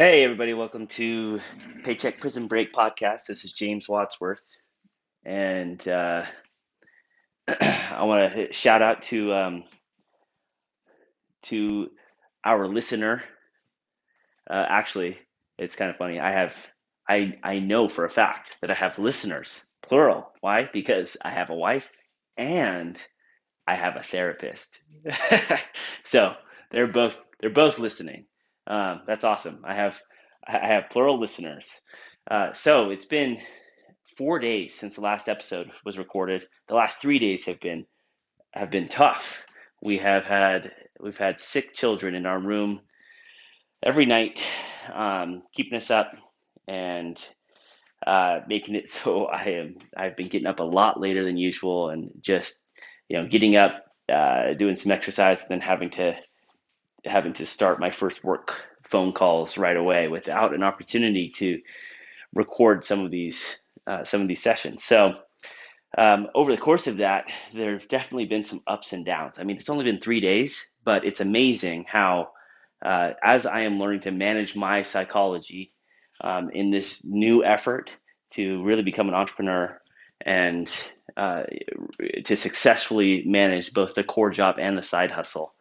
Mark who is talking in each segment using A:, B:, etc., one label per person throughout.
A: Hey, everybody, welcome to Paycheck Prison Break podcast. This is James Wadsworth, and uh, I want to shout out to um, to our listener. Uh, actually, it's kind of funny. I have I I know for a fact that I have listeners, plural. Why? Because I have a wife and I have a therapist. so they're both they're both listening. Um, that's awesome. I have I have plural listeners. Uh, so it's been four days since the last episode was recorded. The last three days have been have been tough. We have had we've had sick children in our room every night, um, keeping us up and uh, making it so I am I've been getting up a lot later than usual and just you know getting up, uh, doing some exercise, and then having to having to start my first work phone calls right away without an opportunity to record some of these uh, some of these sessions. So um, over the course of that, there have definitely been some ups and downs. I mean, it's only been three days, but it's amazing how uh, as I am learning to manage my psychology um, in this new effort to really become an entrepreneur and uh, to successfully manage both the core job and the side hustle.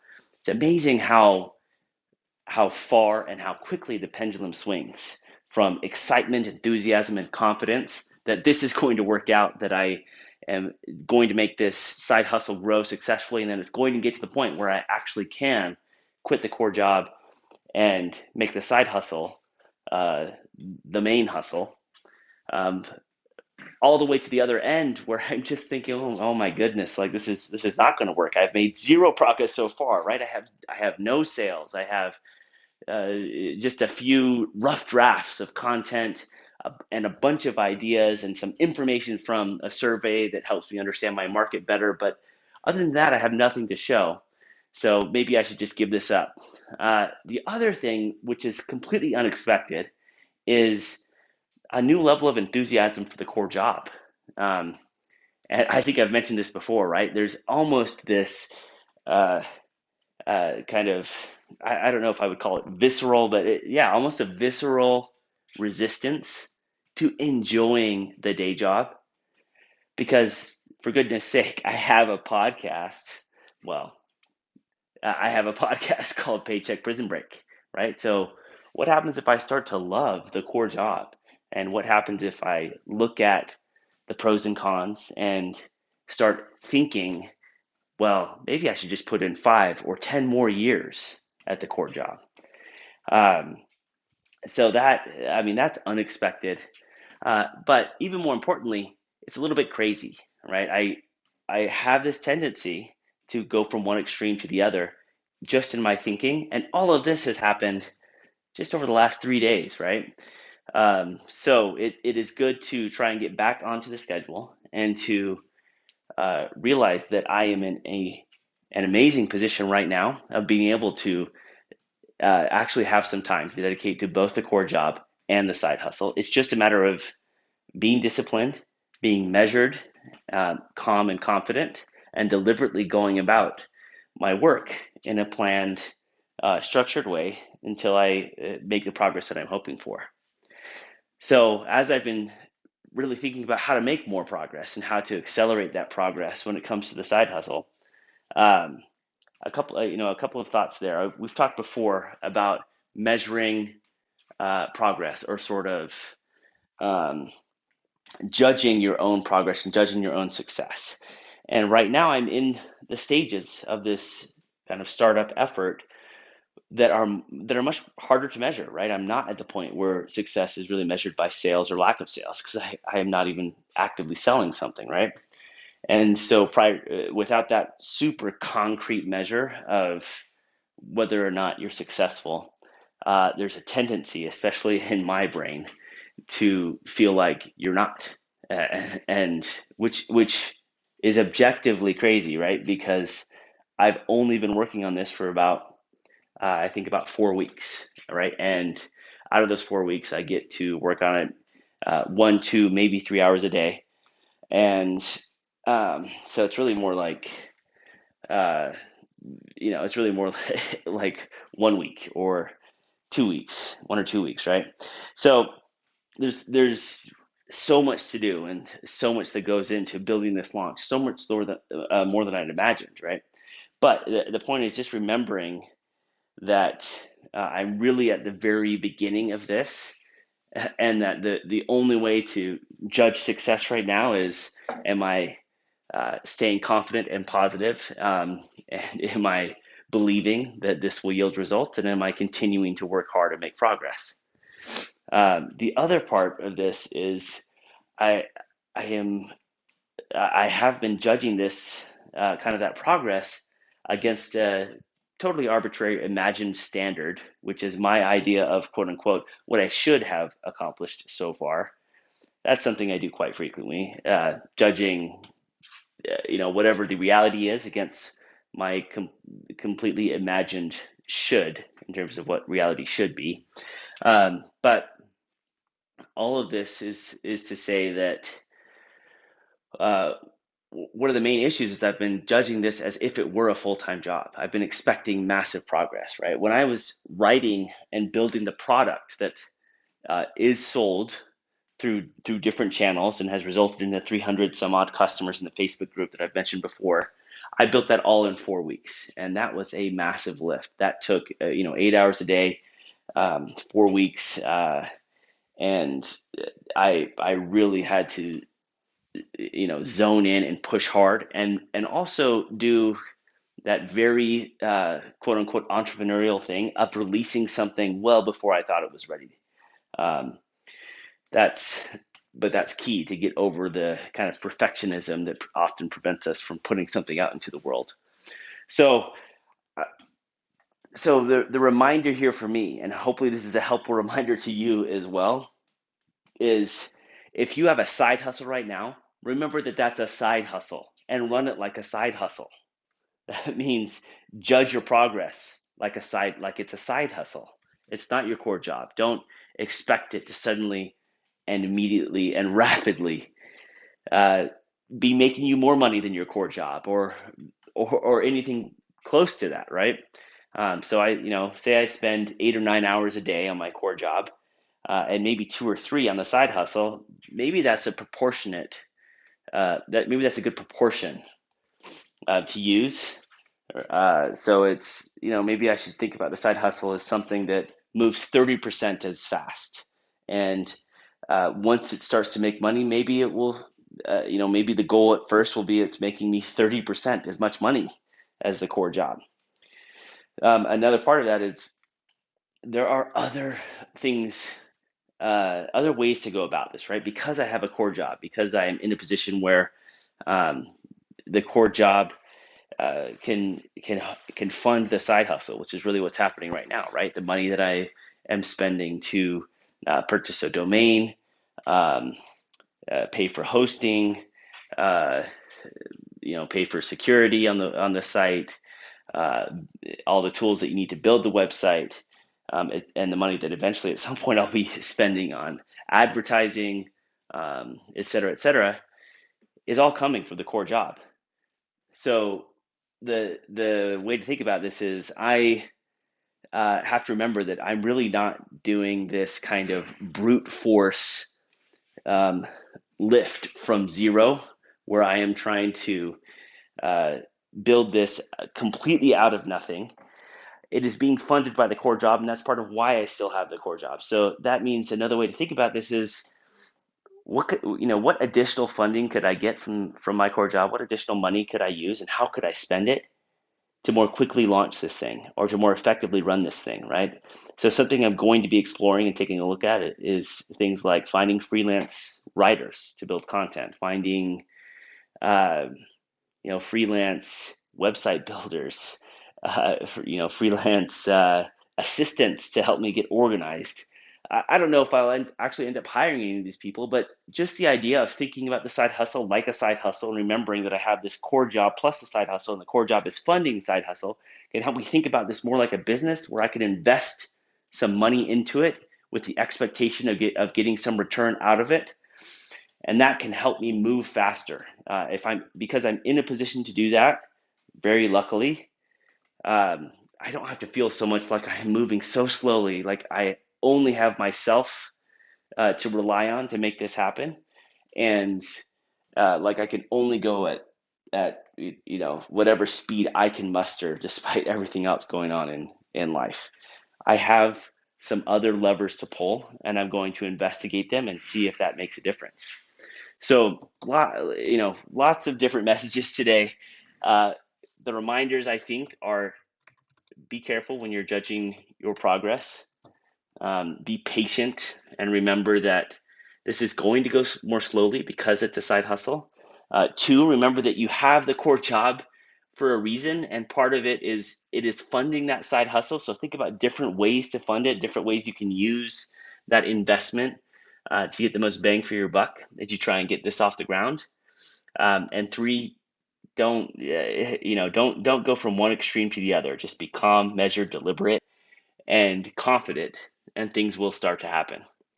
A: It's amazing how how far and how quickly the pendulum swings from excitement, enthusiasm, and confidence that this is going to work out, that I am going to make this side hustle grow successfully, and then it's going to get to the point where I actually can quit the core job and make the side hustle uh, the main hustle. Um, all the way to the other end where I'm just thinking, oh, oh my goodness, like this is this is not going to work. I've made zero progress so far, right? I have I have no sales. I have uh, just a few rough drafts of content uh, and a bunch of ideas and some information from a survey that helps me understand my market better. But other than that, I have nothing to show. So maybe I should just give this up. Uh, the other thing, which is completely unexpected, is a new level of enthusiasm for the core job. Um, and I think I've mentioned this before, right? There's almost this uh, uh, kind of I, I don't know if I would call it visceral, but it, yeah, almost a visceral resistance to enjoying the day job. Because for goodness sake, I have a podcast. Well, I have a podcast called Paycheck Prison Break, right? So, what happens if I start to love the core job? And what happens if I look at the pros and cons and start thinking, well, maybe I should just put in five or 10 more years at the core job. Um, so that, I mean, that's unexpected. Uh, but even more importantly, it's a little bit crazy, right? I, I have this tendency to go from one extreme to the other just in my thinking. And all of this has happened just over the last three days, right? Um, so it, it is good to try and get back onto the schedule and to uh, realize that I am in a an amazing position right now of being able to uh, actually have some time to dedicate to both the core job and the side hustle. It's just a matter of being disciplined, being measured, uh, calm, and confident, and deliberately going about my work in a planned, uh, structured way until I uh, make the progress that I'm hoping for. So, as I've been really thinking about how to make more progress and how to accelerate that progress when it comes to the side hustle, um, a couple, uh, you know, a couple of thoughts there. We've talked before about measuring uh, progress or sort of um, judging your own progress and judging your own success. And right now, I'm in the stages of this kind of startup effort that are that are much harder to measure. Right, I'm not at the point where success is really measured by sales or lack of sales because I, I am not even actively selling something. Right. And so, prior, uh, without that super concrete measure of whether or not you're successful, uh, there's a tendency, especially in my brain, to feel like you're not, uh, and which which is objectively crazy, right? Because I've only been working on this for about, uh, I think, about four weeks, right? And out of those four weeks, I get to work on it uh, one, two, maybe three hours a day, and um, so it's really more like, uh, you know, it's really more like, one week or two weeks, one or two weeks, right? So there's there's so much to do and so much that goes into building this launch, so much more than uh, more than I'd imagined, right? But the, the point is just remembering that uh, I'm really at the very beginning of this, and that the the only way to judge success right now is am I uh, staying confident and positive, um, and am I believing that this will yield results, and am I continuing to work hard and make progress? Um, the other part of this is I I am I have been judging this uh, kind of that progress against a totally arbitrary imagined standard, which is my idea of quote unquote what I should have accomplished so far. That's something I do quite frequently, uh, judging uh, you know whatever the reality is against my com- completely imagined should in terms of what reality should be. Um, but all of this is is to say that uh, one of the main issues is I've been judging this as if it were a full time job. I've been expecting massive progress, right? When I was writing and building the product that uh, is sold through through different channels and has resulted in the 300 some odd customers in the Facebook group that I've mentioned before. I built that all in four weeks, and that was a massive lift. That took uh, you know eight hours a day, um, four weeks. Uh, and I I really had to you know zone in and push hard and and also do that very uh, quote unquote entrepreneurial thing of releasing something well before I thought it was ready. Um, that's but that's key to get over the kind of perfectionism that often prevents us from putting something out into the world. So uh, so the the reminder here for me, and hopefully this is a helpful reminder to you as well, is if you have a side hustle right now, remember that that's a side hustle and run it like a side hustle. That means judge your progress like a side like it's a side hustle. It's not your core job. Don't expect it to suddenly and immediately and rapidly uh, be making you more money than your core job or or, or anything close to that, right? Um, so I, you know, say I spend eight or nine hours a day on my core job, uh, and maybe two or three on the side hustle. Maybe that's a proportionate. Uh, that maybe that's a good proportion uh, to use. Uh, so it's you know maybe I should think about the side hustle as something that moves thirty percent as fast, and uh, once it starts to make money, maybe it will. Uh, you know, maybe the goal at first will be it's making me 30% as much money as the core job. Um, another part of that is there are other things, uh, other ways to go about this, right? Because I have a core job, because I am in a position where um, the core job uh, can can can fund the side hustle, which is really what's happening right now, right? The money that I am spending to uh, purchase a domain, um, uh, pay for hosting, uh, you know, pay for security on the on the site, uh, all the tools that you need to build the website, um, it, and the money that eventually at some point I'll be spending on advertising, um, et cetera, et cetera, is all coming from the core job. So the the way to think about this is I uh, have to remember that I'm really not doing this kind of brute force um, lift from zero, where I am trying to uh, build this completely out of nothing. It is being funded by the core job, and that's part of why I still have the core job. So that means another way to think about this is what could, you know what additional funding could I get from from my core job? What additional money could I use, and how could I spend it to more quickly launch this thing or to more effectively run this thing, right? So something I'm going to be exploring and taking a look at it is things like finding freelance writers to build content, finding uh, you know freelance website builders, uh, for, you know freelance uh, assistants to help me get organized. I, don't know if I'll end, actually end up hiring any of these people, but just the idea of thinking about the side hustle like a side hustle and remembering that I have this core job plus a side hustle, and the core job is funding side hustle can help me think about this more like a business where I can invest some money into it with the expectation of, get, of getting some return out of it and that can help me move faster. Uh, if I'm because I'm in a position to do that, very luckily, um, I don't have to feel so much like I'm moving so slowly, like I only have myself uh, to rely on to make this happen, and uh, like I can only go at at you know whatever speed I can muster, despite everything else going on in in life. I have some other levers to pull, and I'm going to investigate them and see if that makes a difference. So, you know, lots of different messages today. Uh, the reminders I think are be careful when you're judging your progress. Um, be patient and remember that this is going to go more slowly because it's a side hustle. Uh, two, remember that you have the core job for a reason, and part of it is it is funding that side hustle. So think about different ways to fund it, different ways you can use that investment uh, to get the most bang for your buck as you try and get this off the ground. Um, and three, don't eh, you know don't don't go from one extreme to the other. Just be calm measured deliberate and confident and things will start to happen